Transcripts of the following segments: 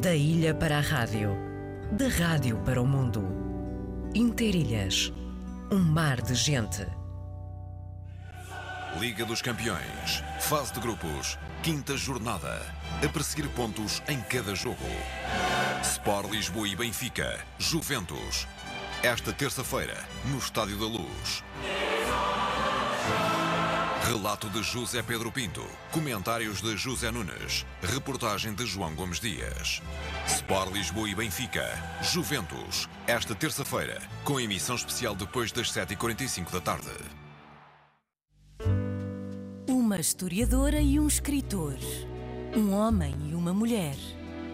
Da ilha para a rádio, da rádio para o mundo. Interilhas, um mar de gente. Liga dos Campeões, fase de grupos, quinta jornada. A perseguir pontos em cada jogo. Sport Lisboa e Benfica, Juventus. Esta terça-feira, no Estádio da Luz. Relato de José Pedro Pinto. Comentários de José Nunes. Reportagem de João Gomes Dias. Sport Lisboa e Benfica. Juventus. Esta terça-feira, com emissão especial depois das 7h45 da tarde. Uma historiadora e um escritor. Um homem e uma mulher.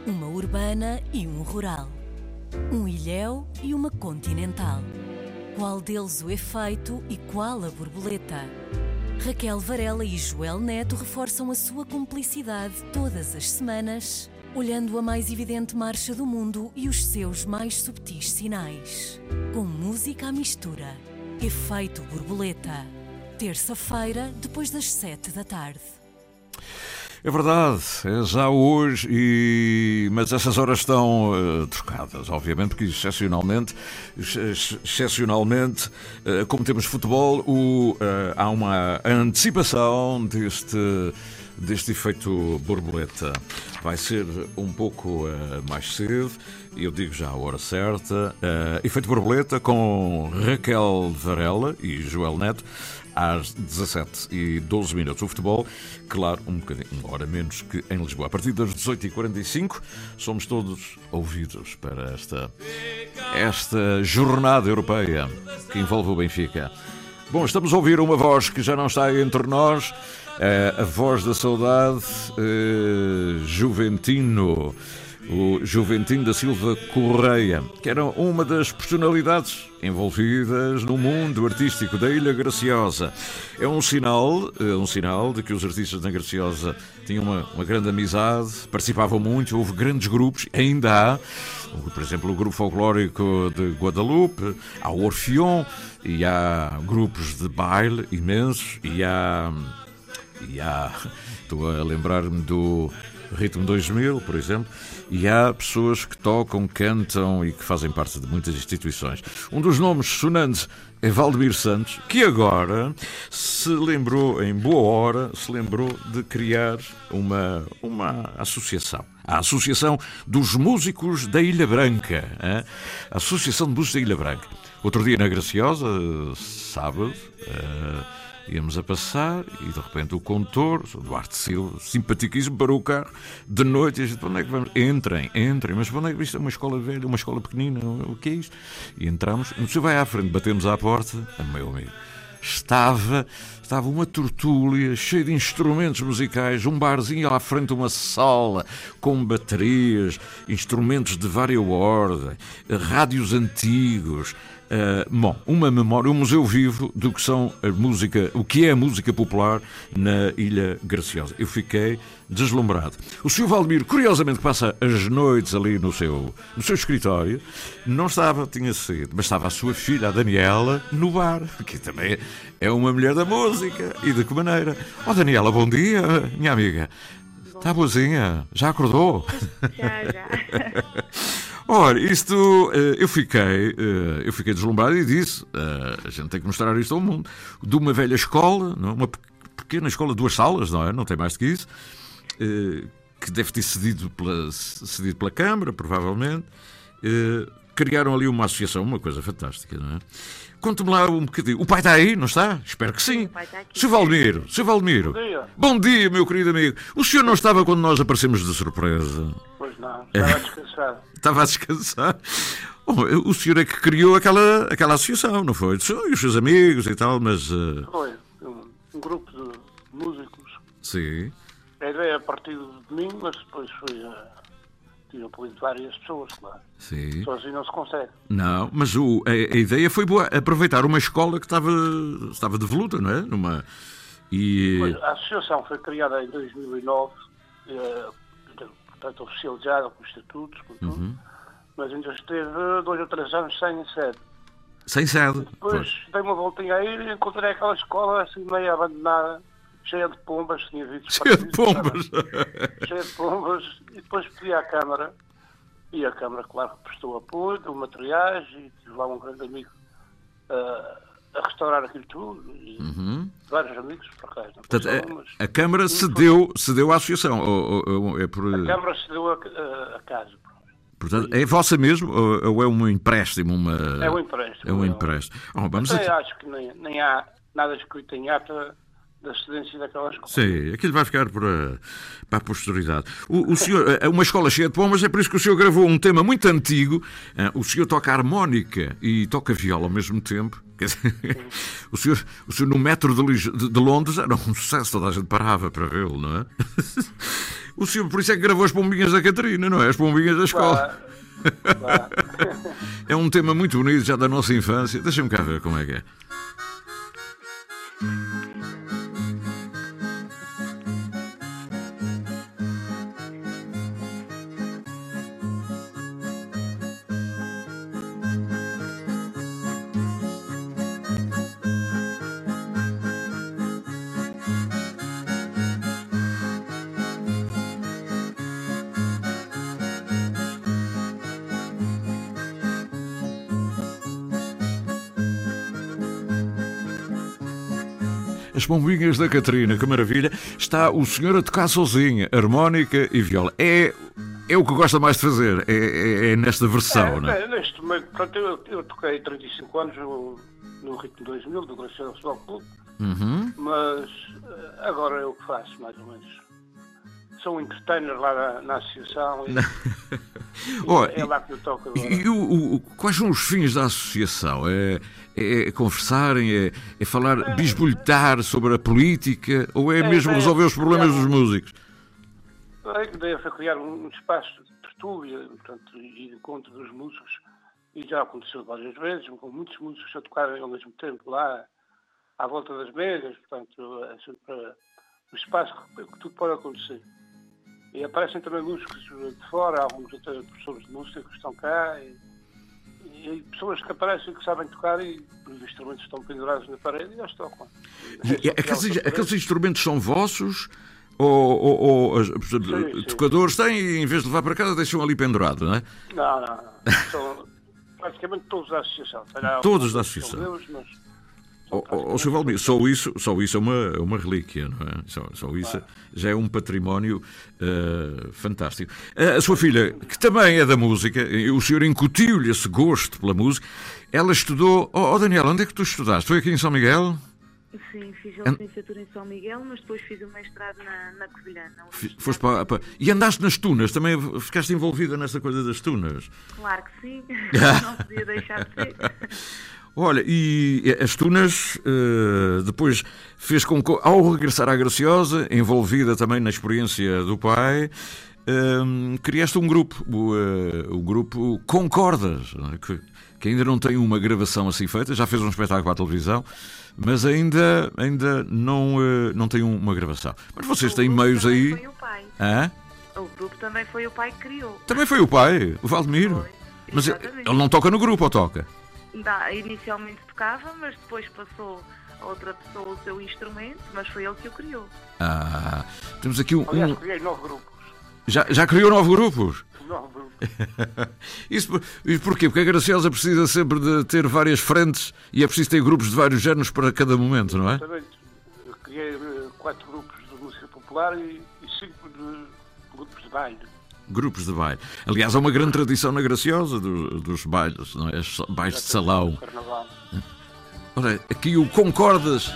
Uma urbana e um rural. Um ilhéu e uma continental. Qual deles o efeito e qual a borboleta? Raquel Varela e Joel Neto reforçam a sua cumplicidade todas as semanas, olhando a mais evidente marcha do mundo e os seus mais subtis sinais. Com música à mistura. Efeito borboleta. Terça-feira, depois das sete da tarde. É verdade, é já hoje, e... mas essas horas estão uh, trocadas, obviamente, porque excepcionalmente, excepcionalmente uh, como temos futebol, o, uh, há uma antecipação deste, deste efeito borboleta. Vai ser um pouco mais cedo, eu digo já a hora certa. efeito borboleta com Raquel Varela e Joel Neto às 17 e 12 minutos. O futebol, claro, um bocadinho, uma hora menos que em Lisboa. A partir das 18h45, somos todos ouvidos para esta, esta jornada europeia que envolve o Benfica. Bom, estamos a ouvir uma voz que já não está entre nós, é a voz da saudade, é, Juventino o Juventino da Silva Correia, que era uma das personalidades envolvidas no mundo artístico da Ilha Graciosa. É um sinal, é um sinal de que os artistas da Graciosa tinham uma, uma grande amizade, participavam muito, houve grandes grupos, ainda há, por exemplo, o grupo folclórico de Guadalupe, há o Orfeon, e há grupos de baile imensos, e há. E há. Estou a lembrar-me do Ritmo 2000, por exemplo, e há pessoas que tocam, cantam e que fazem parte de muitas instituições. Um dos nomes sonantes é Valdemir Santos, que agora se lembrou, em boa hora, se lembrou de criar uma, uma associação. A Associação dos Músicos da Ilha Branca. Hein? A Associação de Músicos da Ilha Branca. Outro dia na Graciosa, sábado, uh, Íamos a passar e de repente o condutor, o Duarte Silva, simpaticíssimo, parou o carro de noite e disse: para onde é que vamos? Entrem, entrem, mas para onde é que isto é uma escola velha, uma escola pequenina? O que é isto? E entramos, o senhor vai à frente, batemos à porta, meu amigo. Estava, estava uma tortúlia cheia de instrumentos musicais, um barzinho à frente, uma sala com baterias, instrumentos de várias ordem, rádios antigos, Uh, bom, uma memória, um museu vivo do que são a música, o que é a música popular na Ilha Graciosa. Eu fiquei deslumbrado. O Sr. Valdemiro, curiosamente, passa as noites ali no seu, no seu escritório, não estava, tinha saído, mas estava a sua filha, a Daniela, no bar, que também é uma mulher da música. E de que maneira? Oh, Daniela, bom dia, minha amiga. Está boazinha? Já acordou? Já, já. Olha, isto eh, eu fiquei, eh, eu fiquei deslumbrado e disse: eh, a gente tem que mostrar isto ao mundo. De uma velha escola, uma pequena escola, duas salas, não é? Não tem mais do que isso, que deve ter cedido pela, cedido pela Câmara, provavelmente. Criaram ali uma associação, uma coisa fantástica, não é? Conte-me lá um bocadinho. O pai está aí, não está? Espero que sim. sim Sr. Valmiro, Sr. Valmiro. Bom dia. Bom dia, meu querido amigo. O senhor não estava quando nós aparecemos de surpresa? Pois não, estava a descansar. estava a descansar. Bom, o senhor é que criou aquela, aquela associação, não foi? E os seus amigos e tal, mas. Uh... Foi. Um, um, grupo de músicos. Sim. A ideia a partir de mim, mas depois foi. Uh tinha de várias pessoas, claro. Sim. Sozinho não se consegue. Não, mas o, a, a, ideia foi boa, aproveitar uma escola que estava, estava de voluta, não é? Numa, e... Pois, a associação foi criada em 2009, eh, portanto oficializada com estatutos, com tudo, uhum. mas ainda esteve dois ou três anos sem sede. Sem sede? depois pois. dei uma voltinha aí e encontrei aquela escola assim meio abandonada cheia de pombas, tinha visto cheia de pombas. cheia de pombas, e depois pedi à Câmara E a Câmara, claro, prestou apoio, deu materiais e tive lá um grande amigo uh, a restaurar aquilo tudo. E uhum. vários amigos, por acaso. Portanto, a, a, Câmara cedeu, cedeu à Associação? Ou, ou, é por... A Câmara cedeu a, a, casa. Portanto, é vossa mesmo ou, é um empréstimo? Uma... É um empréstimo. É um empréstimo. Oh, vamos Até a... acho que nem, nem há nada escrito em ata da cedência daquela escola. Sim, aquilo vai ficar para, para a posteridade. O, o senhor, é uma escola cheia de pombas, é por isso que o senhor gravou um tema muito antigo. Eh, o senhor toca harmónica e toca viola ao mesmo tempo. o, senhor, o senhor no metro de, de, Londres era um sucesso, toda a gente parava para vê-lo, não é? O senhor, por isso é que gravou as pombinhas da Catarina, não é? As pombinhas da escola. é um tema muito bonito, já da nossa infância. Deixa-me cá ver como é que é. Bombinhas da Catarina, que maravilha. Está o senhor a tocar sozinho, harmónica e viola. É, é o que gosta mais de fazer, é, é, é nesta versão, é, não é? é neste momento, eu, eu toquei 35 anos no, no Ritmo 2000, do Graciano Futebol Clube, uhum. mas eh, agora é o que faço, mais ou menos. Sou um entertainer lá na, na associação e, oh, é lá que eu toco agora. E, o, o, quais são os fins da associação? É, é, é conversarem, é, é falar, é. bisbolhar sobre a política ou é, é mesmo resolver os problemas dos músicos? A ideia foi criar um espaço de tertúlia portanto, e de encontro dos músicos e já aconteceu várias vezes, com muitos músicos a tocarem ao mesmo tempo lá, à volta das mesas, portanto, é sempre um espaço que tudo pode acontecer. E aparecem também músicos de fora, alguns até professores de música que estão cá. E, e pessoas que aparecem que sabem tocar e os instrumentos estão pendurados na parede e eles tocam. E, aqueles, aqueles instrumentos são vossos? Ou, ou, ou os sim, tocadores sim. têm e em vez de levar para casa deixam ali pendurado, não é? Não, não. não. São praticamente todos da associação. Todos da associação. Mas Oh, oh, oh. Valmir, só isso, só isso é uma, é uma relíquia, não é? Só, só isso já é um património uh, fantástico. A sua filha, que também é da música, o senhor incutiu-lhe esse gosto pela música, ela estudou. Oh, oh Daniel, onde é que tu estudaste? Foi aqui em São Miguel? Sim, fiz a licenciatura em São Miguel, mas depois fiz o mestrado na, na Covilhã. Foste para, para, E andaste nas tunas, também ficaste envolvida nessa coisa das tunas? Claro que sim, não podia deixar de ser. Olha, e as Tunas uh, depois fez com que, ao regressar à Graciosa, envolvida também na experiência do pai, uh, criaste um grupo, o, o grupo Concordas, é? que, ainda não tem uma gravação assim feita, já fez um espetáculo à televisão, mas ainda, ainda não, não tem uma gravação. Mas vocês têm meios aí. Foi o pai. Hã? O grupo também foi o pai que criou. Também foi o pai, o Valdemiro. Mas ele, ele não toca no grupo ou toca? Da, inicialmente tocava, mas depois passou a outra pessoa o seu instrumento, mas foi ele que o criou. Ah, temos aqui um. Aliás, criei nove grupos. Já, já criou nove grupos? Nove grupos. Isso, e porquê? Porque a Graciosa precisa sempre de ter várias frentes e é preciso ter grupos de vários géneros para cada momento, não é? Exatamente. Eu criei eh, quatro grupos de música popular e, e cinco de grupos de baile grupos de baile. Aliás, há uma grande tradição na Graciosa dos, dos bailes, não é? bailes de salão. Ora, aqui o Concordas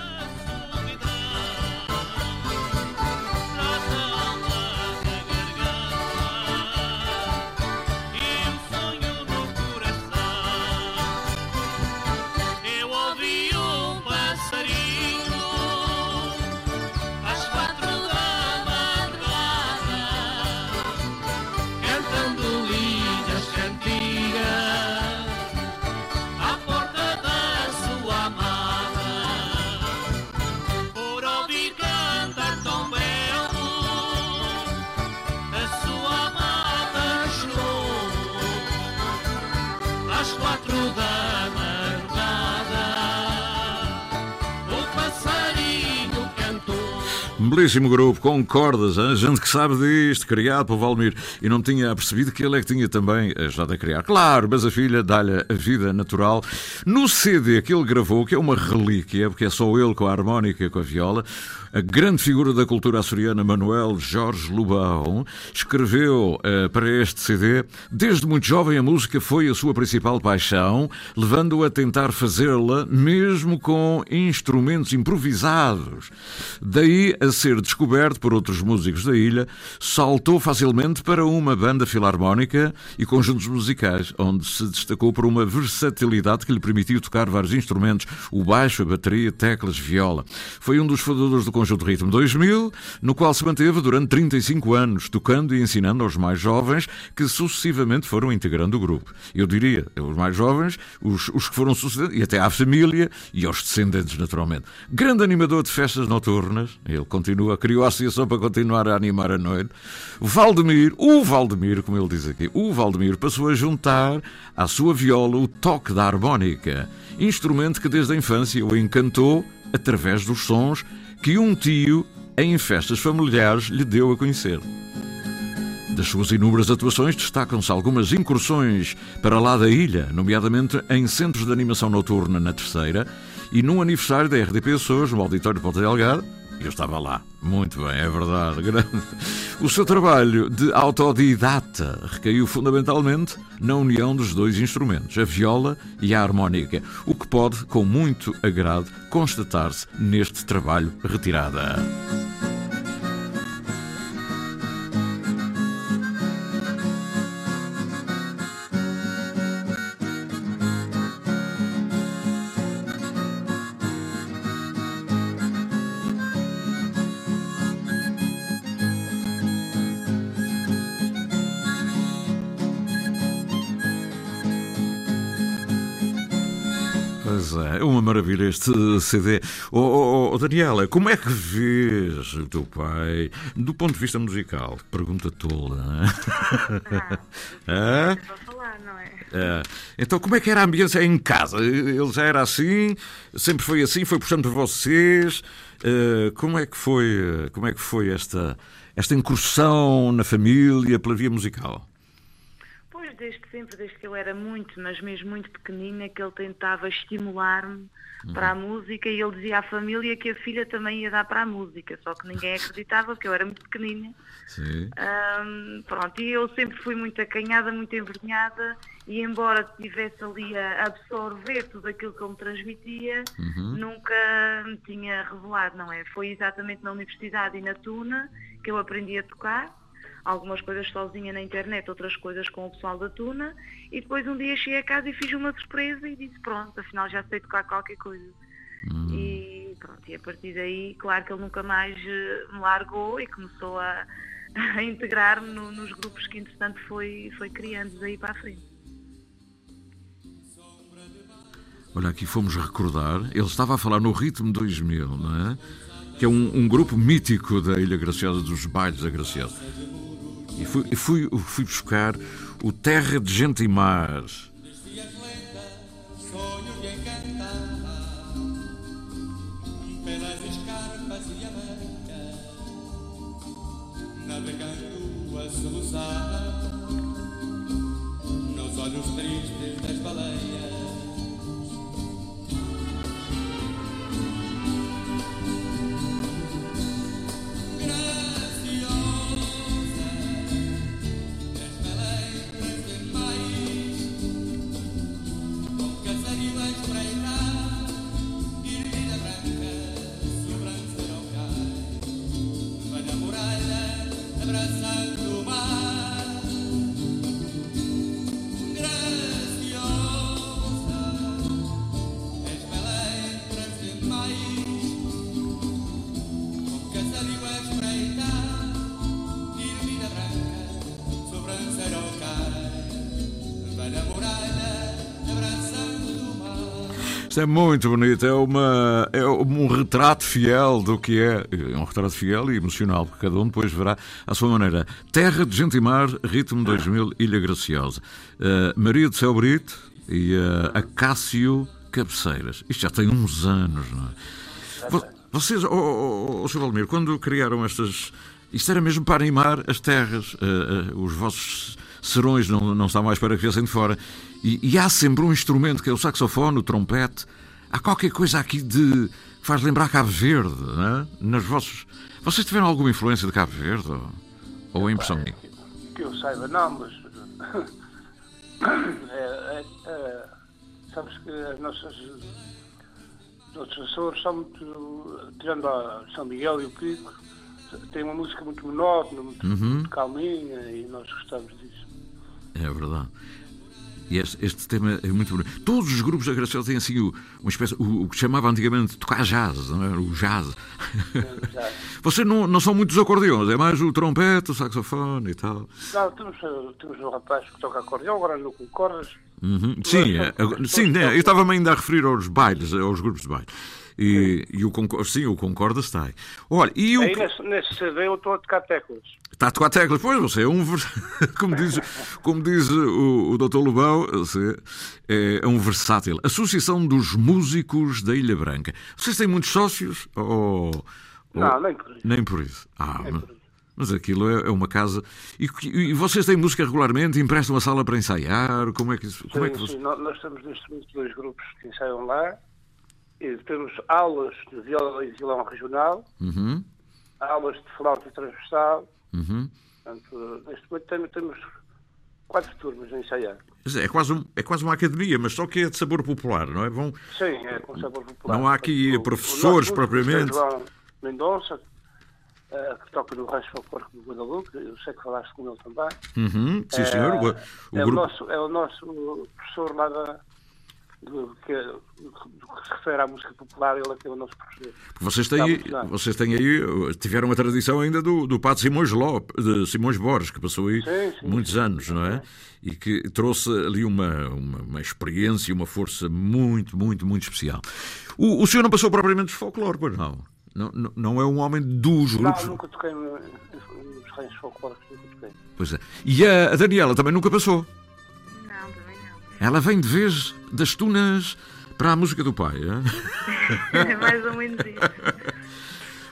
belíssimo grupo, com cordas, hein? gente que sabe disto, criado por Valmir, e não tinha percebido que ele é que tinha também ajudado a criar. Claro, mas a filha dá-lhe a vida natural. No CD que ele gravou, que é uma relíquia, porque é só ele com a harmónica e com a viola, a grande figura da cultura açoriana, Manuel Jorge Lubão, escreveu uh, para este CD: Desde muito jovem, a música foi a sua principal paixão, levando-o a tentar fazê-la mesmo com instrumentos improvisados. Daí a ser descoberto por outros músicos da ilha, saltou facilmente para uma banda filarmónica e conjuntos musicais, onde se destacou por uma versatilidade que lhe permitiu tocar vários instrumentos: o baixo, a bateria, teclas, viola. Foi um dos fundadores do Conjunto Ritmo 2000, no qual se manteve durante 35 anos, tocando e ensinando aos mais jovens que sucessivamente foram integrando o grupo. Eu diria, os mais jovens, os, os que foram sucedendo, e até à família e aos descendentes, naturalmente. Grande animador de festas noturnas, ele continua, criou a associação para continuar a animar a noite. Valdemir, o Valdemir, como ele diz aqui, o Valdemir passou a juntar à sua viola o toque da harmónica, instrumento que desde a infância o encantou através dos sons que um tio, em festas familiares, lhe deu a conhecer. Das suas inúmeras atuações destacam-se algumas incursões para lá da ilha, nomeadamente em centros de animação noturna na Terceira e num aniversário da RDP Açores, no Auditório de Ponta Delgado, eu estava lá. Muito bem, é verdade. O seu trabalho de autodidata recaiu fundamentalmente na união dos dois instrumentos, a viola e a harmónica, o que pode, com muito agrado, constatar-se neste trabalho retirada. Este CD. Oh, oh, oh, Daniela, como é que vês o teu pai do ponto de vista musical? Pergunta tola. Ah, é? falar, não é? é? Então, como é que era a ambiência em casa? Ele já era assim? Sempre foi assim? Foi puxando para vocês? Uh, como é que foi, como é que foi esta, esta incursão na família pela via musical? Desde sempre, desde que eu era muito, mas mesmo muito pequenina, que ele tentava estimular-me uhum. para a música e ele dizia à família que a filha também ia dar para a música, só que ninguém acreditava, porque eu era muito pequenina. Sim. Um, pronto, e eu sempre fui muito acanhada, muito envergonhada e embora estivesse ali a absorver tudo aquilo que ele me transmitia, uhum. nunca me tinha revelado, não é? Foi exatamente na universidade e na Tuna que eu aprendi a tocar algumas coisas sozinha na internet, outras coisas com o pessoal da Tuna, e depois um dia cheguei a casa e fiz uma surpresa e disse, pronto, afinal já sei tocar qualquer coisa. Hum. E pronto, e a partir daí, claro que ele nunca mais eh, me largou e começou a, a integrar-me no, nos grupos que entretanto foi, foi criando daí para a frente. Olha, aqui fomos recordar, ele estava a falar no Ritmo 2000, não é? Que é um, um grupo mítico da Ilha Graciosa, dos bailes da Graciosa. E fui, fui, fui buscar o Terra de Gente e Mar. Isto é muito bonito, é, uma, é um retrato fiel do que é. É um retrato fiel e emocional, porque cada um depois verá à sua maneira. Terra de Gente e Mar, Ritmo 2000, Ilha Graciosa. Uh, Maria do Céu Brito e uh, Acácio Cabeceiras. Isto já tem uns anos, não é? Vocês, oh, oh, oh, Sr. Valmir, quando criaram estas. Isto era mesmo para animar as terras, uh, uh, os vossos serões não, não estão mais para que viessem de fora. E, e, há sempre um instrumento que é o saxofone, o trompete. Há qualquer coisa aqui de. que faz lembrar Cabo Verde, não é? Nos vossos. Vocês tiveram alguma influência de Cabo Verde? Ou, ou a impressão minha? Que eu saiba, não, mas. é, é, é, sabes que as nossas os Açores são muito, tirando a São Miguel e o Pico, tem uma música muito monótona, muito, uhum. muito calminha e nós gostamos disso. É verdade. E este, este, tema é muito bonito. Todos os grupos da Graciosa têm assim o, uma espécie, o, o, que chamava antigamente tocar jazz, não é? o jazz. É, Vocês não, não são muitos acordeões, é mais o trompete, o saxofone e tal. Não, temos, temos um rapaz que toca acordeão, agora não com cordas. Uhum. Sim, é, sim né? eu estava-me ainda a referir aos bailes, aos grupos de baile. E, e o, Concorda, sim, o Concorda está aí. Olha, e o... Aí nesse, nesse CD eu estou a tocar teclas. Está a tocar teclas, pois você é um. Como diz, como diz o, o Dr. Lobão, você é, é um versátil. Associação dos Músicos da Ilha Branca. Vocês têm muitos sócios? Ou, ou... Não, nem por isso. Nem por isso. Ah, nem mas, por isso. mas aquilo é, é uma casa. E, e, vocês têm música regularmente? Emprestam a sala para ensaiar? Como é que isso. Como sim, é que você... sim. Nós temos neste momento dois grupos que ensaiam lá temos aulas de viola e violão regional, uhum. aulas de flauta transversal. Uhum. Portanto, neste momento temos, quatro turmas a ensaiar. É quase, um, é quase uma academia, mas só que é de sabor popular, não é? Vão... Sim, é com sabor popular. Não há aqui o, professores o propriamente. João Mendonça, uh, que toca no Rancho Folclórico do Guadalupe, eu sei que falaste com ele também. Uhum, sim, senhor. Uh, o, é, grupo... o nosso, é o nosso professor lá da, do que, do que se refere à música popular, ele é que é o nosso professor. Vocês têm, aí, vocês têm aí, tiveram uma tradição ainda do, do Padre Simões Lopes, de Simões Borges, que passou aí sim, sim, muitos sim, anos, não é? E que trouxe ali uma, uma, uma experiência, uma força muito, muito, muito especial. O, o senhor não passou propriamente de folclore, pois não? Não, não, não é um homem dos grupos? Não, nunca toquei nos reinos folclóricos, nunca toquei. Pois é. E a, a Daniela também nunca passou? Ela vem de vez das tunas para a música do pai, é? é mais ou menos isso.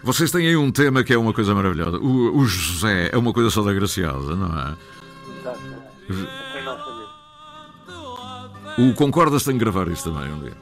Vocês têm aí um tema que é uma coisa maravilhosa. O, o José é uma coisa só da graciosa, não é? O Concordas tem que gravar isto também um dia.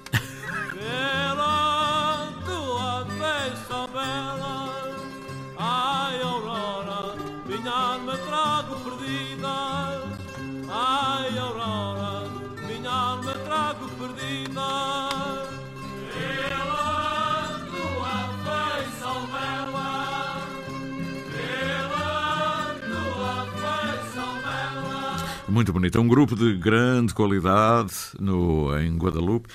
Muito bonito. É um grupo de grande qualidade no, em Guadalupe.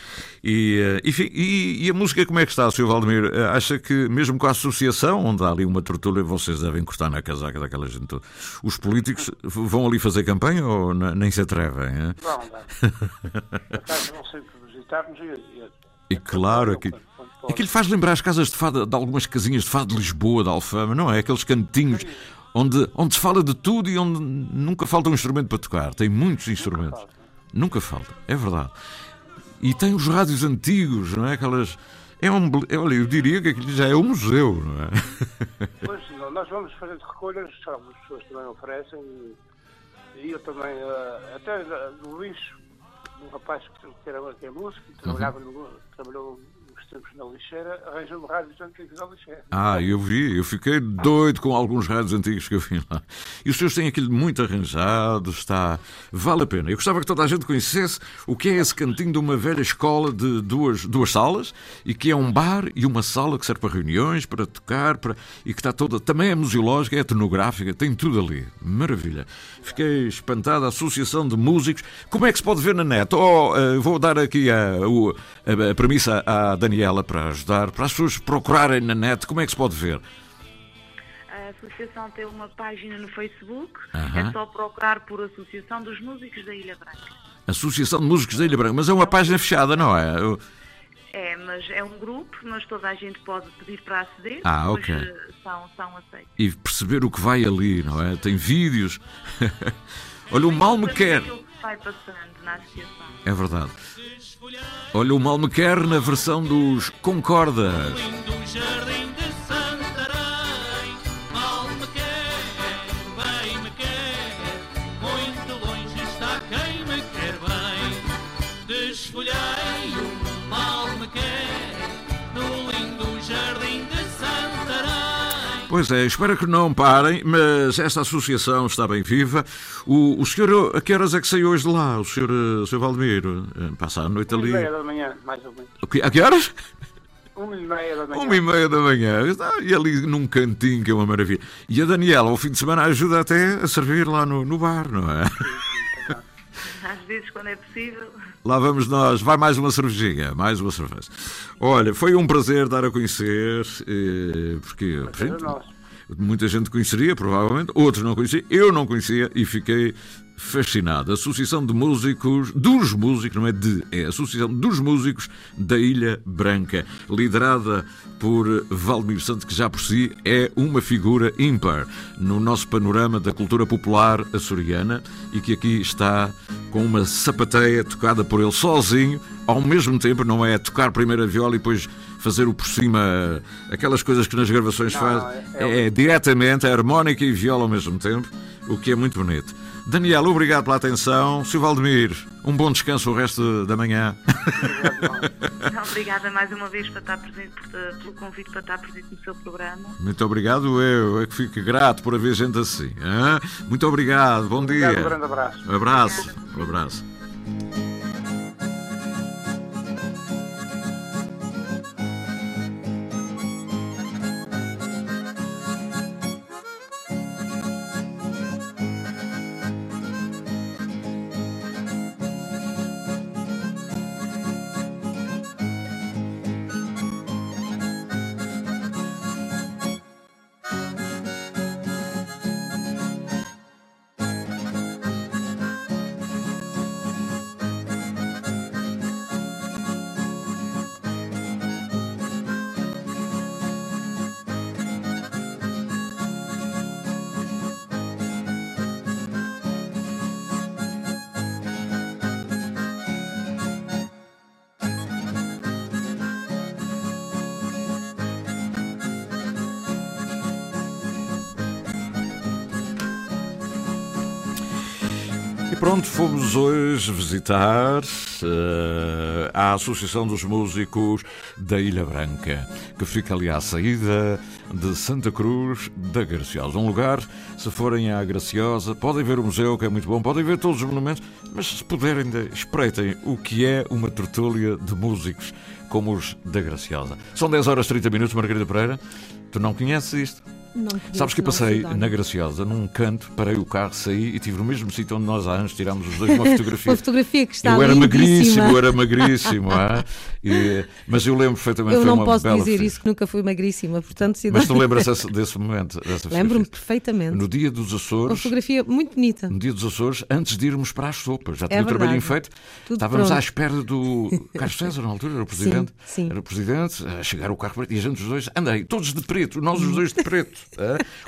E, eh, enfim, e, e, a música como é que está, Sr. Valdemir? Eh, acha que, mesmo com a associação, onde há ali uma tortura, vocês devem cortar na casaca daquela gente toda. Os políticos vão ali fazer campanha ou nem se atrevem? Hein? Não, não. vão sempre visitar-nos e, e claro, aquilo, aquilo faz lembrar as casas de fado, de algumas casinhas de fado de Lisboa, de Alfama, não é? Aqueles cantinhos onde, onde se fala de tudo e onde nunca falta um instrumento para tocar. Tem muitos instrumentos. Nunca falta, nunca falta. é verdade. E tem os rádios antigos, não é? Aquelas. É um, olha, eu diria que aquilo já é um museu, não é? Pois, nós vamos fazendo recolhas, as pessoas também oferecem, e eu também, eh, até do lixo, um rapaz que era, que é músico, trabalhava uhum. no, trabalhou tempos na lixeira, arranjam-me rádios antigos na lixeira. Ah, eu vi, eu fiquei doido com alguns rádios antigos que eu vi lá. E os senhores têm aquilo muito arranjado, está. Vale a pena. Eu gostava que toda a gente conhecesse o que é esse cantinho de uma velha escola de duas, duas salas e que é um bar e uma sala que serve para reuniões, para tocar, para... e que está toda. Também é museológica, é etnográfica, tem tudo ali. Maravilha. Fiquei espantado. A Associação de Músicos. Como é que se pode ver na net? Oh, uh, vou dar aqui a, a, a premissa à Daniela ela para ajudar, para as pessoas procurarem na net, como é que se pode ver? A associação tem uma página no Facebook, é só procurar por Associação dos Músicos da Ilha Branca. Associação de Músicos da Ilha Branca, mas é uma página fechada, não é? Eu... É, mas é um grupo, mas toda a gente pode pedir para aceder. Ah, ok. Eh, são, são aceitos. E perceber o que vai ali, não é? Tem vídeos. Olha, o mal me quer. Vai passando na associação. É verdade. Olha, o mal me quer na versão dos Concordas. Pois é, espero que não parem, mas esta associação está bem viva. O, o senhor, a que horas é que saiu hoje de lá? O senhor, o senhor Valdemiro? Passa a noite ali. Uma e meia da manhã, mais ou menos. A que horas? Uma e meia da manhã. Uma e meia da manhã. E ali num cantinho, que é uma maravilha. E a Daniela, ao fim de semana, ajuda até a servir lá no, no bar, não é? Às vezes, quando é possível. Lá vamos nós. Vai mais uma cervejinha, mais uma cerveja. Olha, foi um prazer dar a conhecer, eh, porque muita gente conheceria, provavelmente, outros não conheciam, eu não conhecia e fiquei fascinado. Associação de Músicos, dos músicos, não é de, é a Associação dos Músicos da Ilha Branca, liderada por Valdemir Santos, que já por si é uma figura ímpar no nosso panorama da cultura popular açoriana e que aqui está com uma sapateia tocada por ele sozinho, ao mesmo tempo, não é tocar primeiro a viola e depois fazer o por cima, aquelas coisas que nas gravações não, faz, é, é, é diretamente a harmónica e viola ao mesmo tempo, o que é muito bonito. Daniel, obrigado pela atenção. Sr. Valdemir, um bom descanso o resto da manhã. Obrigada mais uma vez para estar presente, pelo convite para estar presente no seu programa. Muito obrigado, eu é que fico grato por haver gente assim. Hein? Muito obrigado, bom obrigado, dia. Um grande abraço. Um abraço, um abraço. Fomos hoje visitar uh, a Associação dos Músicos da Ilha Branca, que fica ali à saída de Santa Cruz da Graciosa. Um lugar, se forem à Graciosa, podem ver o museu, que é muito bom, podem ver todos os monumentos, mas se puderem, espreitem o que é uma tertúlia de músicos como os da Graciosa. São 10 horas e 30 minutos, Margarida Pereira. Tu não conheces isto? Sabes que eu passei na Graciosa, num canto, parei o carro, saí e tive no mesmo sítio onde nós há anos tirámos os dois uma fotografia. uma fotografia que está Eu era magríssimo, eu era magríssimo. ah? e, mas eu lembro perfeitamente Eu foi não posso dizer isso que nunca fui magríssima, portanto... Se mas tu lembras desse, momento? Lembro-me perfeitamente. No dia dos Açores... Uma fotografia muito bonita. No dia dos Açores, antes de irmos para as sopas. Já tinha é o trabalhinho feito. Tudo Estávamos pronto. à espera do Carlos César, na altura, era o presidente. Sim, sim. Era o presidente, a chegar o carro preto e a gente os dois, andei, todos de preto, nós os dois de preto?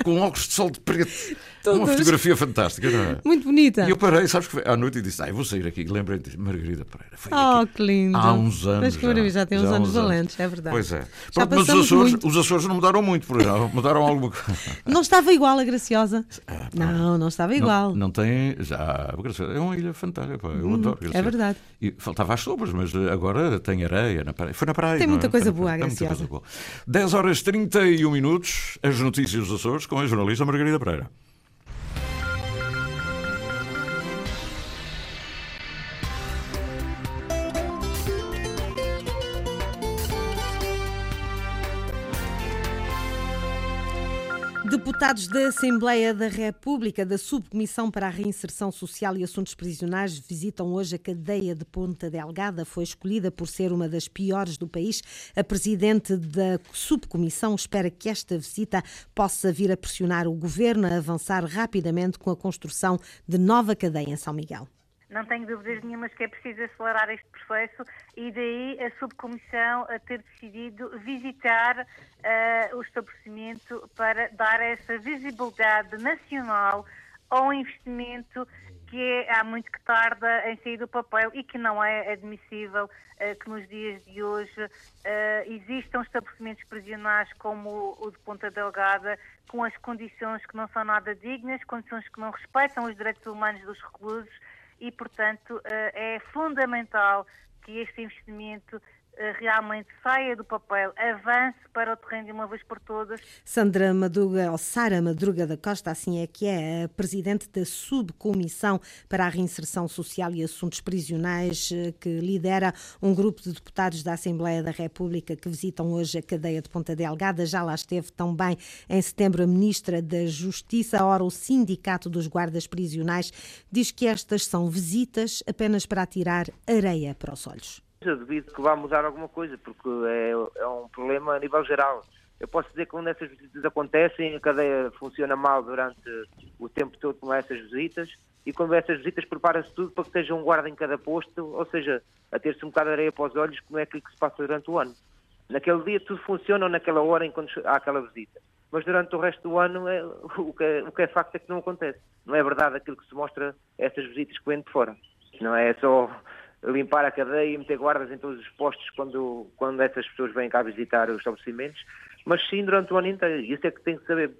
Com óculos de sol de preto. Todos. Uma fotografia fantástica, não é? Muito bonita. E eu parei, sabes que foi à noite e disse: Ah, vou sair aqui. Lembrei de Margarida Pereira. Foi Oh, aqui. que lindo. Há uns anos. Mas que maravilha, já tem uns anos valentes, é verdade. Pois é. Já Pronto, mas os Açores, muito. os Açores não mudaram muito, por exemplo. Mudaram alguma coisa. Não estava igual a Graciosa. não, não estava igual. Não, não tem. Já. É uma ilha fantástica. pá, Eu adoro. é Graciosa. verdade. E faltava as sopas, mas agora tem areia na praia. Foi na praia. Tem é? muita coisa boa, muita Graciosa. coisa boa. 10 horas 31 minutos, as notícias dos Açores com a jornalista Margarida Pereira. Deputados da Assembleia da República da Subcomissão para a Reinserção Social e Assuntos Prisionais visitam hoje a cadeia de Ponta Delgada. Foi escolhida por ser uma das piores do país. A presidente da subcomissão espera que esta visita possa vir a pressionar o governo a avançar rapidamente com a construção de nova cadeia em São Miguel. Não tenho dúvidas nenhumas que é preciso acelerar este processo e daí a subcomissão a ter decidido visitar eh, o estabelecimento para dar essa visibilidade nacional ao investimento que é, há muito que tarda em sair do papel e que não é admissível eh, que nos dias de hoje eh, existam estabelecimentos prisionais como o, o de Ponta Delgada com as condições que não são nada dignas, condições que não respeitam os direitos humanos dos reclusos e, portanto, eh, é fundamental que este investimento realmente saia do papel, avance para o terreno de uma vez por todas. Sandra Madruga, ou Sara Madruga da Costa, assim é que é, a presidente da Subcomissão para a Reinserção Social e Assuntos Prisionais, eh, que lidera um grupo de deputados da Assembleia da República que visitam hoje a cadeia de Ponta Delgada. Já lá esteve também em setembro a Ministra da Justiça. Ora, o Sindicato dos Guardas Prisionais diz que estas são visitas apenas para atirar areia para os olhos. Duvido que vá mudar alguma coisa, porque é, é um problema a nível geral. Eu posso dizer que quando essas visitas acontecem, a cadeia funciona mal durante o tempo todo com essas visitas, e quando essas visitas prepara-se tudo para que esteja um guarda em cada posto, ou seja, a ter-se um bocado de areia para os olhos, como é aquilo que se passa durante o ano. Naquele dia tudo funciona naquela hora enquanto há aquela visita. Mas durante o resto do ano é, o, que é, o que é facto é que não acontece. Não é verdade aquilo que se mostra essas visitas que vêm de fora. Não é só limpar a cadeia e meter guardas em todos os postos quando, quando essas pessoas vêm cá visitar os estabelecimentos, mas sim durante o ano inteiro. Isso é que tem que saber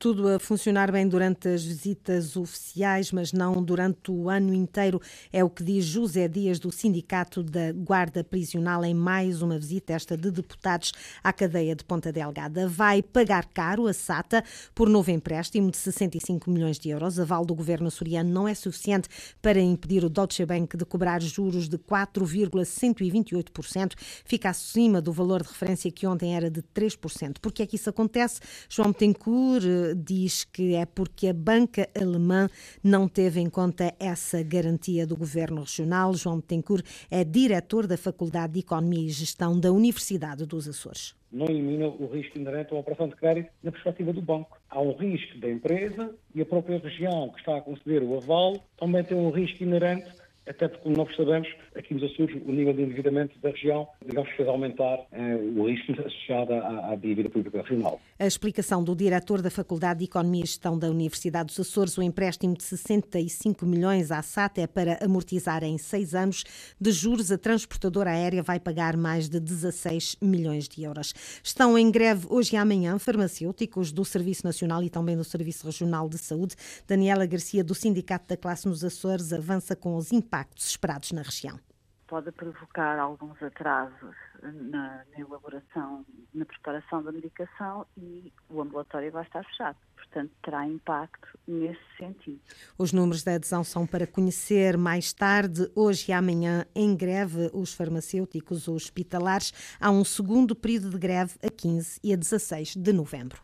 tudo a funcionar bem durante as visitas oficiais, mas não durante o ano inteiro. É o que diz José Dias, do Sindicato da Guarda Prisional, em mais uma visita, esta de deputados à cadeia de Ponta Delgada. Vai pagar caro a SATA por novo empréstimo de 65 milhões de euros. Aval do governo açoriano não é suficiente para impedir o Deutsche Bank de cobrar juros de 4,128%. Fica acima do valor de referência que ontem era de 3%. Por que é que isso acontece? João Betancourt diz que é porque a banca alemã não teve em conta essa garantia do governo regional. João Betancourt é diretor da Faculdade de Economia e Gestão da Universidade dos Açores não elimina o risco inerente uma operação de crédito na perspectiva do banco. Há um risco da empresa e a própria região que está a conceder o aval também tem um risco inerente até porque, como nós sabemos, aqui nos Açores, o nível de endividamento da região, digamos, fez aumentar eh, o risco associado à, à, dívida pública regional. A explicação do diretor da Faculdade de Economia e Gestão da Universidade dos Açores, o empréstimo de 65 milhões à SAT é para amortizar em seis anos de juros. A transportadora aérea vai pagar mais de 16 milhões de euros. Estão em greve hoje e amanhã farmacêuticos do Serviço Nacional e também do Serviço Regional de Saúde. Daniela Garcia, do Sindicato da Classe nos Açores, avança com os impactos impactos esperados na região? Pode provocar alguns atrasos na, na elaboração, na preparação da medicação e o ambulatório vai estar fechado portanto terá impacto nesse sentido. Os números da adesão são para conhecer mais tarde, hoje e amanhã, em greve, os farmacêuticos hospitalares. Há um segundo período de greve a 15 e a 16 de novembro.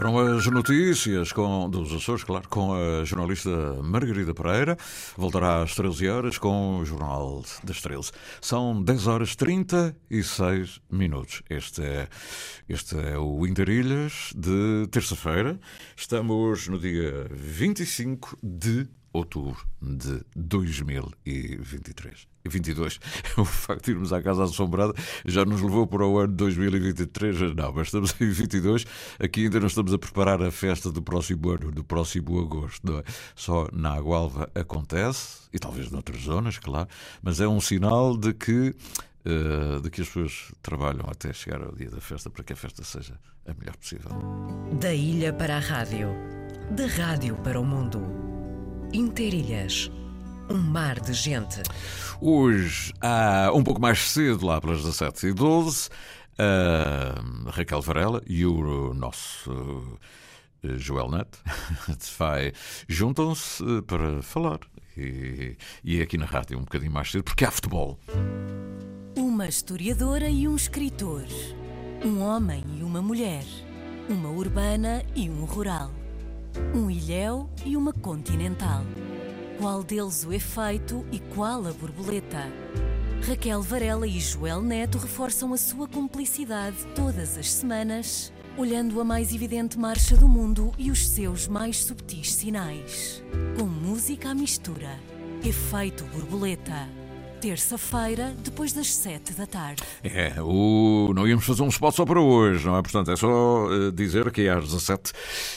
Foram as notícias com, dos Açores, claro, com a jornalista Margarida Pereira. Voltará às 13 horas com o Jornal das 13. São 10 horas 36 minutos. Este é, este é o Interilhas de terça-feira. Estamos no dia 25 de outubro de 2023. 22. O facto de irmos à Casa Assombrada já nos levou para o ano 2023. Não, mas estamos em 22. Aqui ainda não estamos a preparar a festa do próximo ano, do próximo agosto. É? Só na Agualva acontece, e talvez noutras zonas, claro, mas é um sinal de que, uh, de que as pessoas trabalham até chegar ao dia da festa para que a festa seja a melhor possível. Da ilha para a rádio, da rádio para o mundo. Interilhas. Um mar de gente. Hoje, há um pouco mais cedo, lá pelas 17h12, a Raquel Varela e o nosso eh, Joel Neto juntam-se eh, para falar. E, e é aqui na rádio um bocadinho mais cedo, porque há futebol. Uma historiadora e um escritor. Um homem e uma mulher. Uma urbana e um rural um ilhéu e uma continental. Qual deles o efeito e qual a borboleta? Raquel Varela e Joel Neto reforçam a sua cumplicidade todas as semanas, olhando a mais evidente marcha do mundo e os seus mais subtis sinais. Com música à mistura. Efeito borboleta. Terça-feira, depois das sete da tarde. É, o... não íamos fazer um spot só para hoje, não é? Portanto, é só uh, dizer que é às 17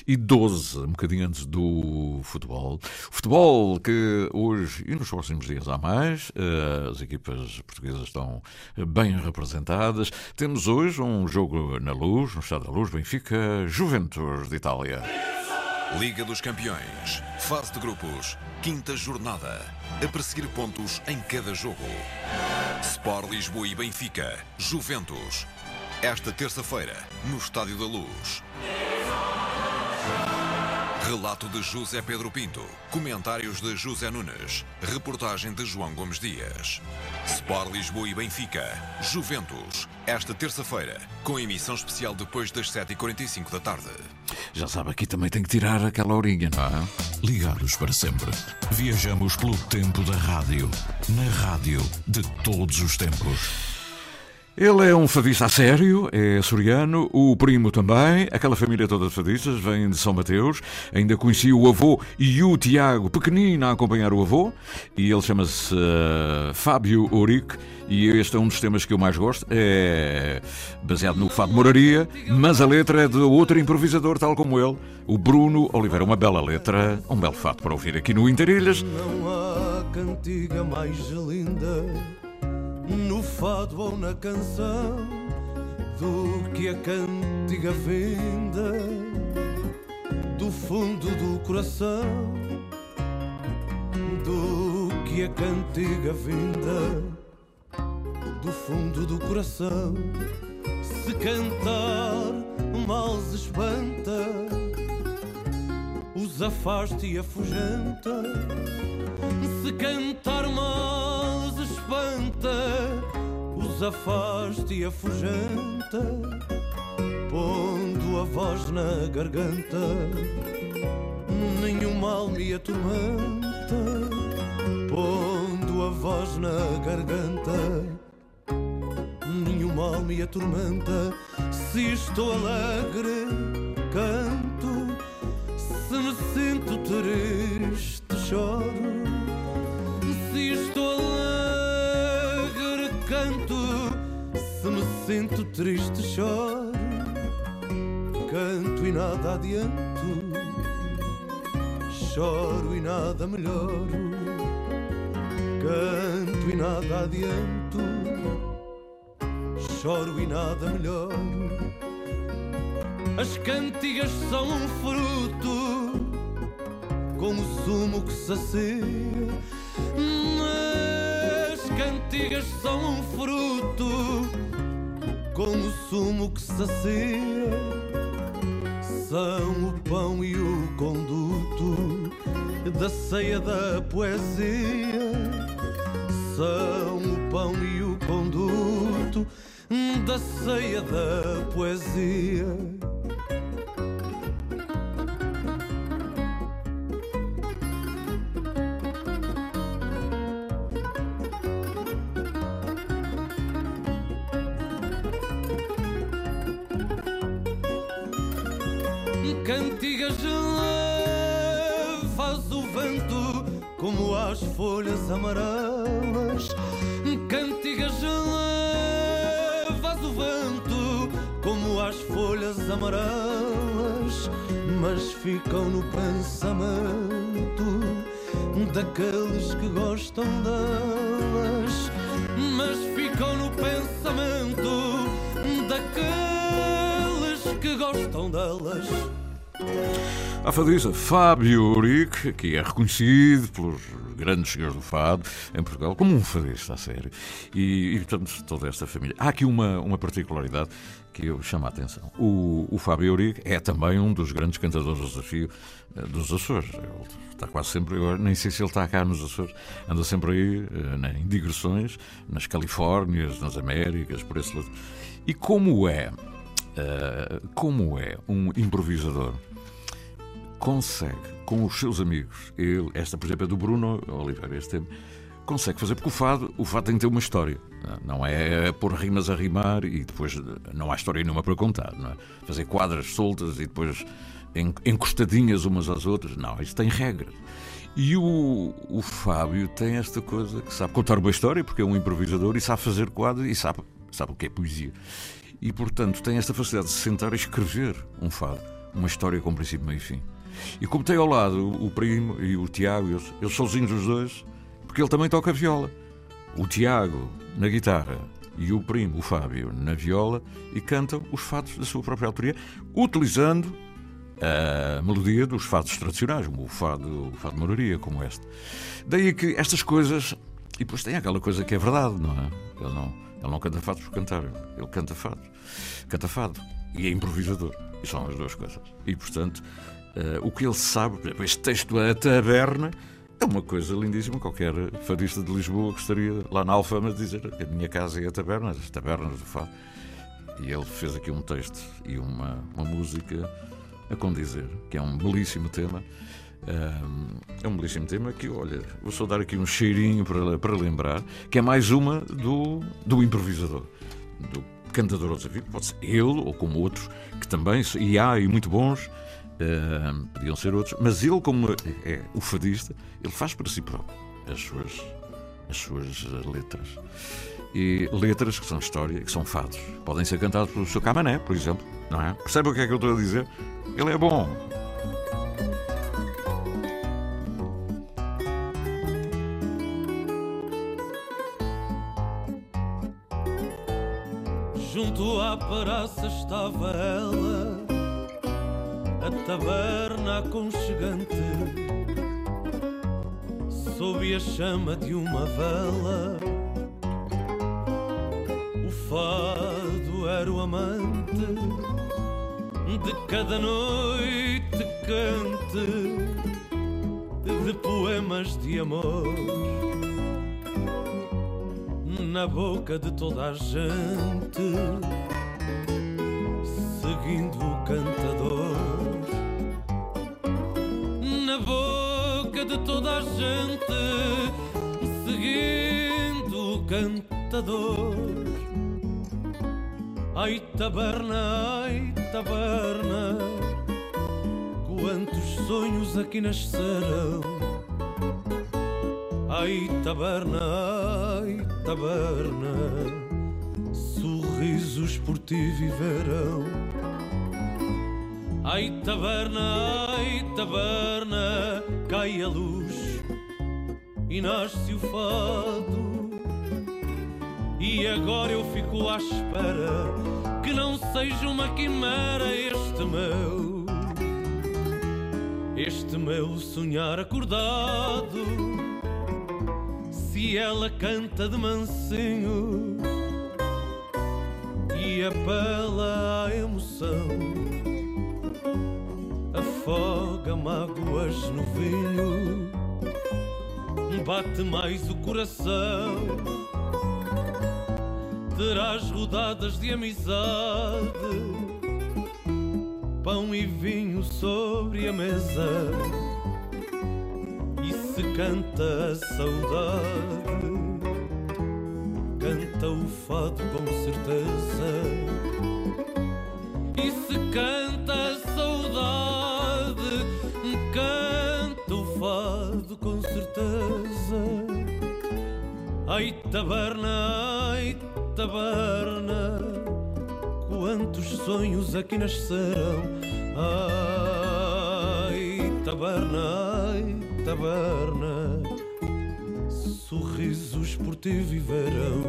e 12, um bocadinho antes do futebol. Futebol que hoje e nos próximos dias há mais, uh, as equipas portuguesas estão bem representadas. Temos hoje um jogo na luz, no Estado da Luz, Benfica, Juventus de Itália. Liga dos Campeões, fase de grupos, quinta jornada. A perseguir pontos em cada jogo. Sport Lisboa e Benfica, Juventus. Esta terça-feira, no Estádio da Luz. Relato de José Pedro Pinto. Comentários de José Nunes. Reportagem de João Gomes Dias. Sport Lisboa e Benfica. Juventus. Esta terça-feira, com emissão especial depois das 7h45 da tarde. Já sabe, aqui também tem que tirar aquela horinha, não é? Ligados para sempre. Viajamos pelo tempo da rádio. Na rádio de todos os tempos. Ele é um fadista a sério, é açoriano, o primo também, aquela família toda de fadistas, vem de São Mateus, ainda conheci o avô e o Tiago, pequenino, a acompanhar o avô, e ele chama-se uh, Fábio Ourique, e este é um dos temas que eu mais gosto, é baseado no Fado Moraria, mas a letra é de outro improvisador, tal como ele, o Bruno Oliveira, uma bela letra, um belo fato para ouvir aqui no Interilhas. Não há cantiga mais linda no fado ou na canção do que a cantiga vinda do fundo do coração do que a cantiga vinda do fundo do coração. Se cantar mal se espanta os afasta e afugenta se cantar mal se espanta, os afasta e afugenta, pondo a voz na garganta, nenhum mal me atormenta, pondo a voz na garganta, nenhum mal me atormenta, se estou alegre, canto, se me sinto triste, choro estou alegre, canto. Se me sinto triste, choro. Canto e nada adianto. Choro e nada melhoro. Canto e nada adianto. Choro e nada melhoro. As cantigas são um fruto com o sumo que sacia cantigas são um fruto com o sumo que sacia. São o pão e o conduto da ceia da poesia. São o pão e o conduto da ceia da poesia. Ficam no pensamento daqueles que gostam delas. Mas ficam no pensamento daqueles que gostam delas. A fadista Fábio Uric, que é reconhecido pelos grandes senhores do fado em Portugal como um fadista, a sério. E, e portanto, toda esta família. Há aqui uma, uma particularidade que eu chamo a atenção. O, o Fábio Eurico é também um dos grandes cantadores do desafio eh, dos Açores. Ele está quase sempre, agora nem sei se ele está cá nos Açores, anda sempre aí eh, em digressões, nas Califórnias, nas Américas, por esse lado. E como é, uh, como é um improvisador consegue, com os seus amigos, ele, esta, por exemplo, é do Bruno Oliveira, este tema, consegue fazer, porque o fado, o fado tem que ter uma história. Não é pôr rimas a rimar e depois não há história nenhuma para contar. Não é? Fazer quadras soltas e depois encostadinhas umas às outras. Não, isso tem regras. E o, o Fábio tem esta coisa que sabe contar uma história, porque é um improvisador e sabe fazer quadros e sabe, sabe o que é poesia. E, portanto, tem esta facilidade de se sentar e escrever um fado, uma história com princípio, meio e fim. E como tem ao lado o primo e o Tiago, eles, eles sozinhos os dois, porque ele também toca viola. O Tiago na guitarra e o primo, o Fábio, na viola e cantam os fados da sua própria autoria, utilizando a melodia dos fados tradicionais, como o fado, o fado moraria, como este. Daí que estas coisas. E depois tem aquela coisa que é verdade, não é? Ele não, ele não canta fados por cantar, ele canta fados. Canta fado. E é improvisador. E são as duas coisas. E, portanto, o que ele sabe, este texto A Taberna é uma coisa lindíssima. Qualquer fadista de Lisboa gostaria, lá na Alfama, de dizer a minha casa é a taberna, as tabernas do fado. E ele fez aqui um texto e uma, uma música a condizer, que é um belíssimo tema. É um belíssimo tema que, olha, vou só dar aqui um cheirinho para, para lembrar, que é mais uma do, do improvisador, do cantador ao desafio, pode ser ele ou como outros, que também, e há e muito bons, uh, podiam ser outros, mas ele, como é, o fadista, ele faz para si próprio as suas, as suas letras e letras que são história, que são fados. Podem ser cantados pelo seu Camané, por exemplo, não é? Percebe o que é que eu estou a dizer? Ele é bom. Junto à praça estava ela, taberna aconchegante, sob a chama de uma vela. Fado era o amante de cada noite cante de poemas de amor. Na boca de toda a gente, seguindo o cantador. De toda a gente, seguindo o cantador. Ai taberna, ai taberna, quantos sonhos aqui nasceram. Ai taberna, ai taberna, sorrisos por ti viverão. Ai taberna, ai taberna, cai a luz e nasce o fado e agora eu fico à espera que não seja uma quimera este meu, este meu sonhar acordado. Se ela canta de mansinho e apela à emoção, afoga mágoas no vinho, bate mais o coração. Terás rodadas de amizade, pão e vinho sobre a mesa, e se canta a saudade, canta o fado com certeza, e se canta Ai taberna, ai taberna, quantos sonhos aqui nasceram. Ai, taberna, ai, taberna, sorrisos por ti viverão.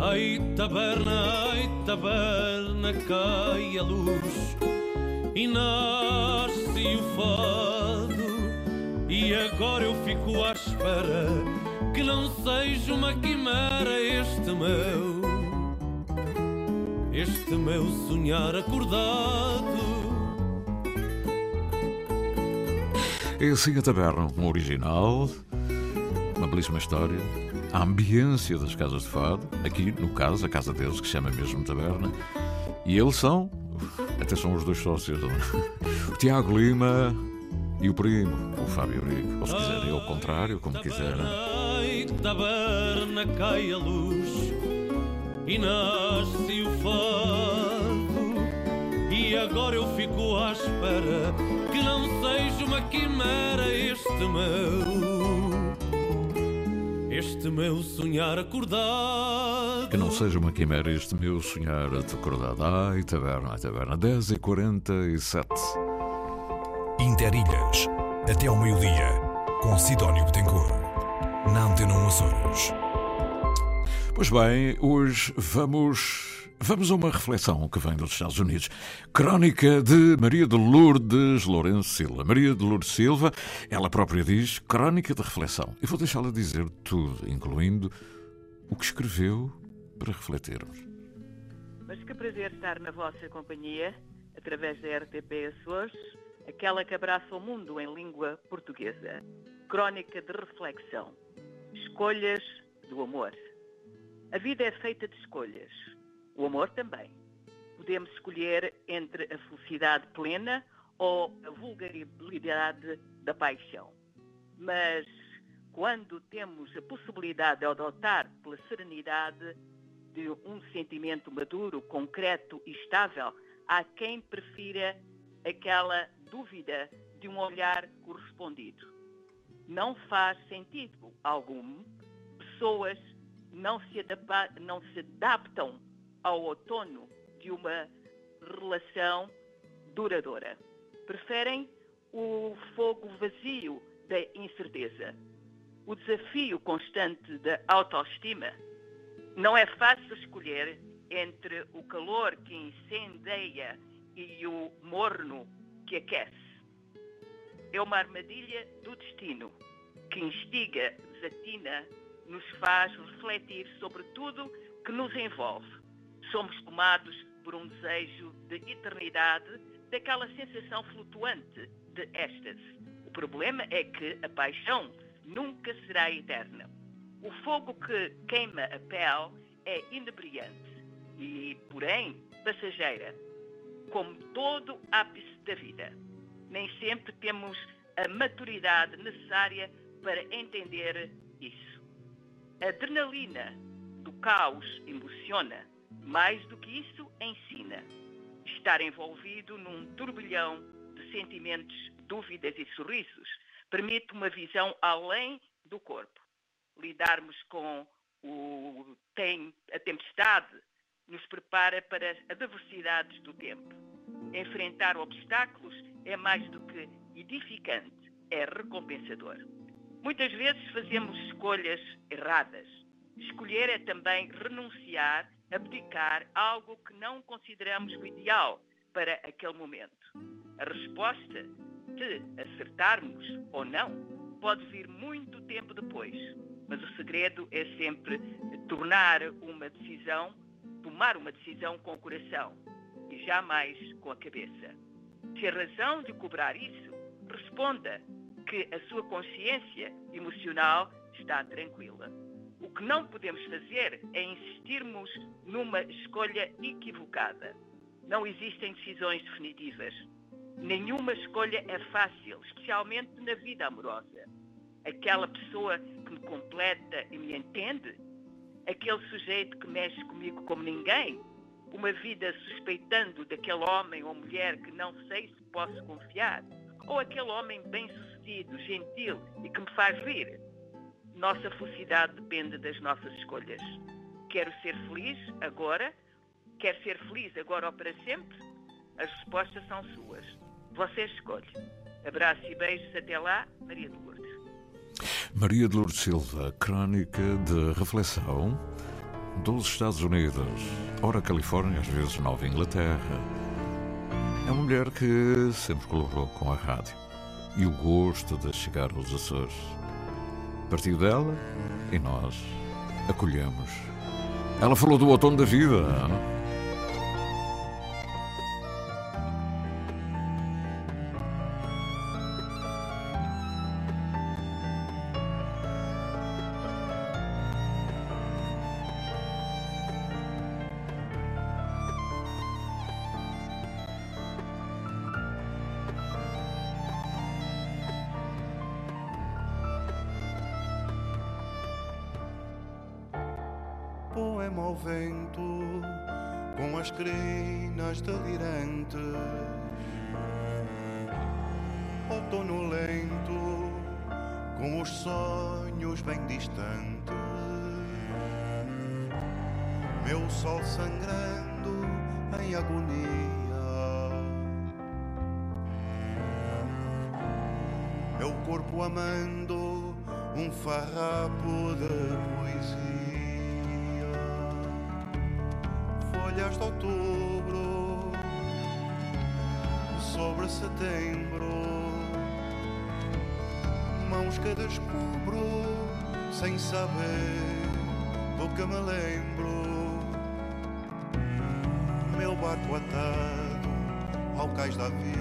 Ai, taberna, ai, taberna, cai a luz e nasce o fado. E agora eu fico à espera que não seja uma quimera este meu, este meu sonhar acordado. É assim a taberna, um original, uma belíssima história, a ambiência das casas de fado, aqui no caso, a casa deles, que se chama mesmo taberna, e eles são, até são os dois sócios, o Tiago Lima e o primo, o Fábio Rico, ou se quiserem ao contrário, como quiserem taberna cai a luz e nasce o fado e agora eu fico à espera que não seja uma quimera este meu. Este meu sonhar acordado. Que não seja uma quimera este meu sonhar acordado. Ai, taberna, ai, taberna. 10 e 47 Interilhas. Até ao meio-dia. Com Sidónio Betancourt. Na Antena 1 Açores. Pois bem, hoje vamos. Vamos a uma reflexão que vem dos Estados Unidos. Crónica de Maria de Lourdes Lourenço Silva. Maria de Lourdes Silva, ela própria diz crónica de reflexão. E vou deixá-la dizer tudo, incluindo o que escreveu para refletirmos. Mas que prazer estar na vossa companhia, através da RTP Açores, aquela que abraça o mundo em língua portuguesa. Crónica de reflexão. Escolhas do amor. A vida é feita de escolhas. O amor também. Podemos escolher entre a felicidade plena ou a vulgaridade da paixão. Mas quando temos a possibilidade de adotar pela serenidade de um sentimento maduro, concreto e estável, há quem prefira aquela dúvida de um olhar correspondido. Não faz sentido algum pessoas não se, adapa, não se adaptam ao outono de uma relação duradoura. Preferem o fogo vazio da incerteza. O desafio constante da autoestima. Não é fácil escolher entre o calor que incendeia e o morno que aquece. É uma armadilha do destino que instiga, desatina, nos faz refletir sobre tudo que nos envolve. Somos tomados por um desejo de eternidade, daquela sensação flutuante de êxtase. O problema é que a paixão nunca será eterna. O fogo que queima a pele é inebriante e, porém, passageira, como todo ápice da vida. Nem sempre temos a maturidade necessária para entender isso. A adrenalina do caos emociona, mais do que isso, ensina. Estar envolvido num turbilhão de sentimentos, dúvidas e sorrisos permite uma visão além do corpo. Lidarmos com o tem, a tempestade nos prepara para as adversidades do tempo. Enfrentar obstáculos é mais do que edificante, é recompensador. Muitas vezes fazemos escolhas erradas. Escolher é também renunciar, abdicar algo que não consideramos o ideal para aquele momento. A resposta de acertarmos ou não pode vir muito tempo depois, mas o segredo é sempre tornar uma decisão, tomar uma decisão com o coração jamais com a cabeça. Se a razão de cobrar isso, responda que a sua consciência emocional está tranquila. O que não podemos fazer é insistirmos numa escolha equivocada. Não existem decisões definitivas. Nenhuma escolha é fácil, especialmente na vida amorosa. Aquela pessoa que me completa e me entende, aquele sujeito que mexe comigo como ninguém, uma vida suspeitando daquele homem ou mulher que não sei se posso confiar, ou aquele homem bem-sucedido, gentil e que me faz rir. Nossa felicidade depende das nossas escolhas. Quero ser feliz agora? Quer ser feliz agora ou para sempre? As respostas são suas. Você escolhe. Abraço e beijos até lá, Maria de Lourdes. Maria de Lourdes Silva, crónica de reflexão dos Estados Unidos, ora Califórnia, às vezes Nova Inglaterra. É uma mulher que sempre colaborou com a rádio e o gosto de chegar aos Açores. Partiu dela e nós acolhemos. Ela falou do outono da vida. Não? Lembro. Meu barco atado ao cais da vida.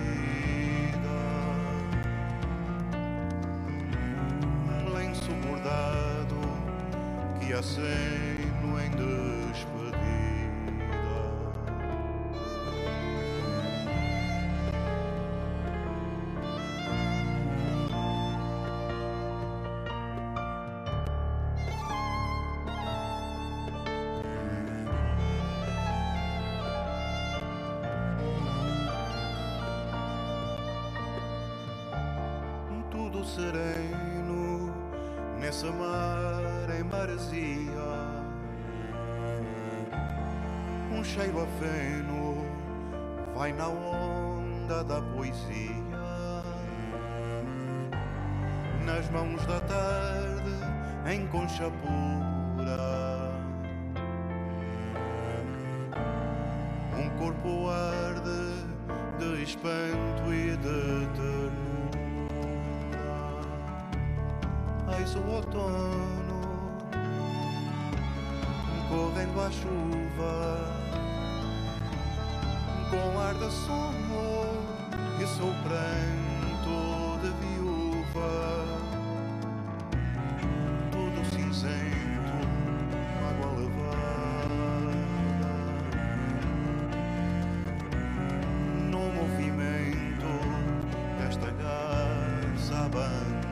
Um lenço bordado que aceno em despedida. A feno vai na onda da poesia. Nas mãos da tarde em concha pura. Um corpo arde de espanto e de ternura. Eis o outono correndo à chuva com ar de sono e seu pranto de viúva. Todo cinzento água levada. No movimento desta garça abandonada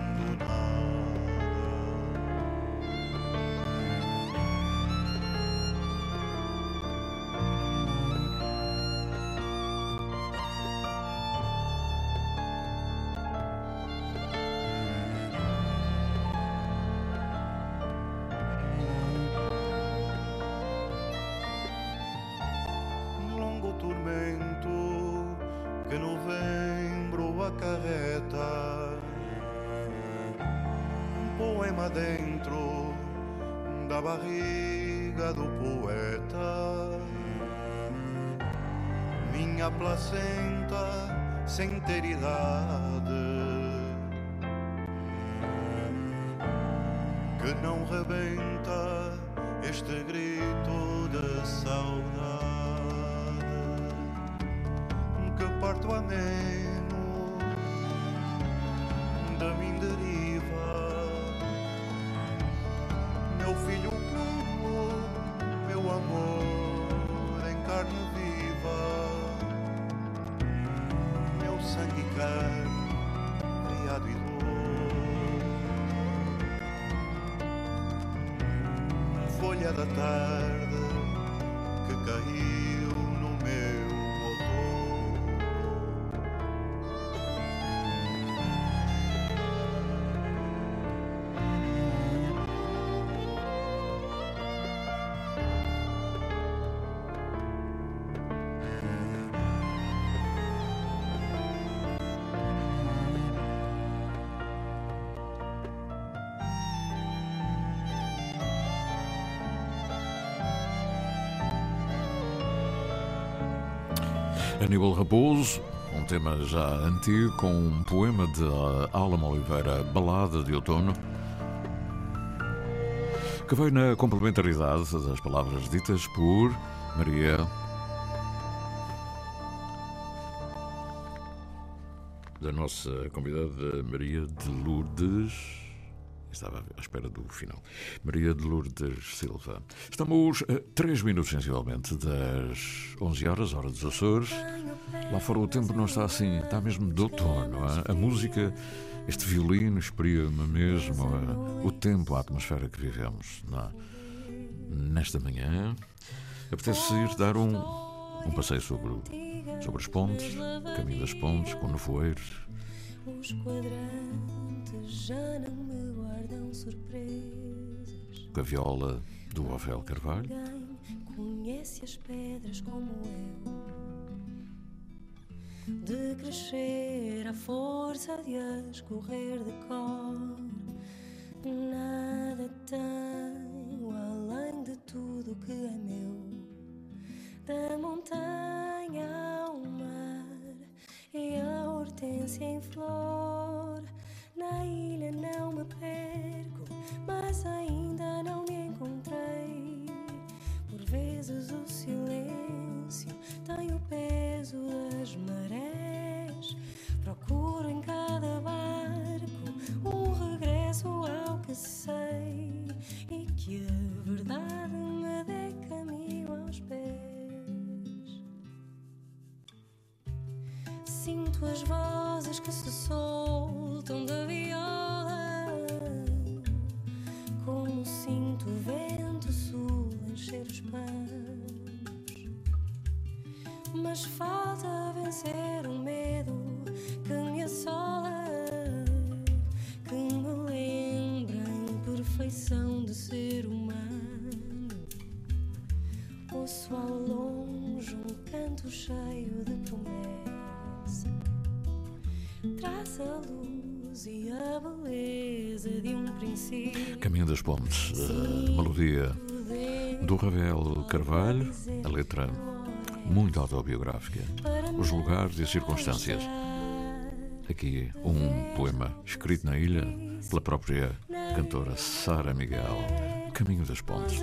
dentro da barriga do poeta. Minha placenta sem ter idade. Que não rebenta este grito de saudade que parto ameno the other. Aníbal Raposo, um tema já antigo, com um poema de Alma Oliveira, Balada de Outono, que veio na complementaridade das palavras ditas por Maria. Da nossa convidada Maria de Lourdes. Estava à espera do final. Maria de Lourdes Silva. Estamos a 3 minutos sensivelmente das 11 horas, hora dos Açores. Lá fora o tempo não está assim, está mesmo de outono. A, a música, este violino exprime mesmo a, o tempo, a atmosfera que vivemos. É? Nesta manhã, Apetece ir dar um, um passeio sobre, sobre as pontes, caminho das pontes, com nevoeiros. Os quadrantes já não me guardam surpresas. Gaviola do Ovel Carvalho. Conhece as pedras como eu? De crescer à força de as correr de cor. Nada tenho além de tudo que é meu. Da montanha ao mar a hortência em flor. Na ilha não me perco, mas ainda não me encontrei. Por vezes o silêncio tem o peso das vozes que se soltam da Luz e a beleza de um princípio. Caminho das Pontes, a melodia do Ravel Carvalho, a letra muito autobiográfica, os lugares e as circunstâncias. Aqui um poema escrito na ilha pela própria cantora Sara Miguel, Caminho das Pontes.